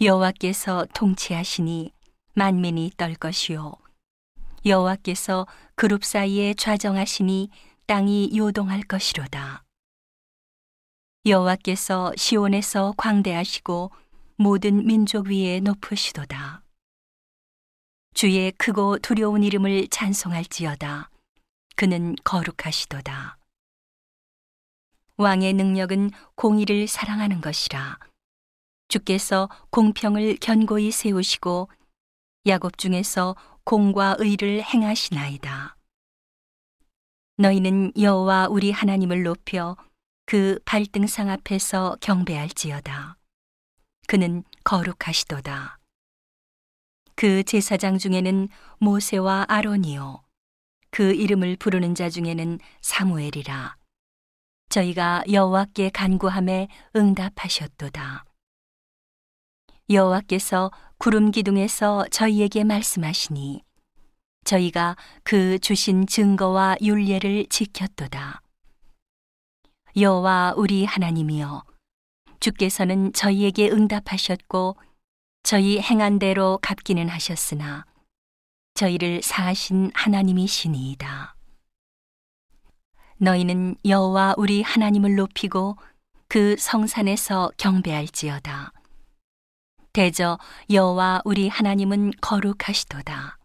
여호와께서 통치하시니 만민이 떨 것이요. 여호와께서 그룹 사이에 좌정하시니 땅이 요동할 것이로다. 여호와께서 시온에서 광대하시고 모든 민족 위에 높으시도다. 주의 크고 두려운 이름을 찬송할지어다. 그는 거룩하시도다. 왕의 능력은 공의를 사랑하는 것이라 주께서 공평을 견고히 세우시고 야곱 중에서 공과 의를 행하시나이다. 너희는 여호와 우리 하나님을 높여 그 발등상 앞에서 경배할지어다. 그는 거룩하시도다. 그 제사장 중에는 모세와 아론이요. 그 이름을 부르는 자 중에는 사무엘이라. 저희가 여호와께 간구함에 응답하셨도다. 여호와께서 구름 기둥에서 저희에게 말씀하시니 저희가 그 주신 증거와 윤례를 지켰도다. 여호와 우리 하나님이여 주께서는 저희에게 응답하셨고 저희 행한 대로 갚기는 하셨으나 저희를 사하신 하나님이시니이다. 너희는 여호와 우리 하나님을 높이고 그 성산에서 경배할지어다. 대저 여호와 우리 하나님은 거룩하시도다.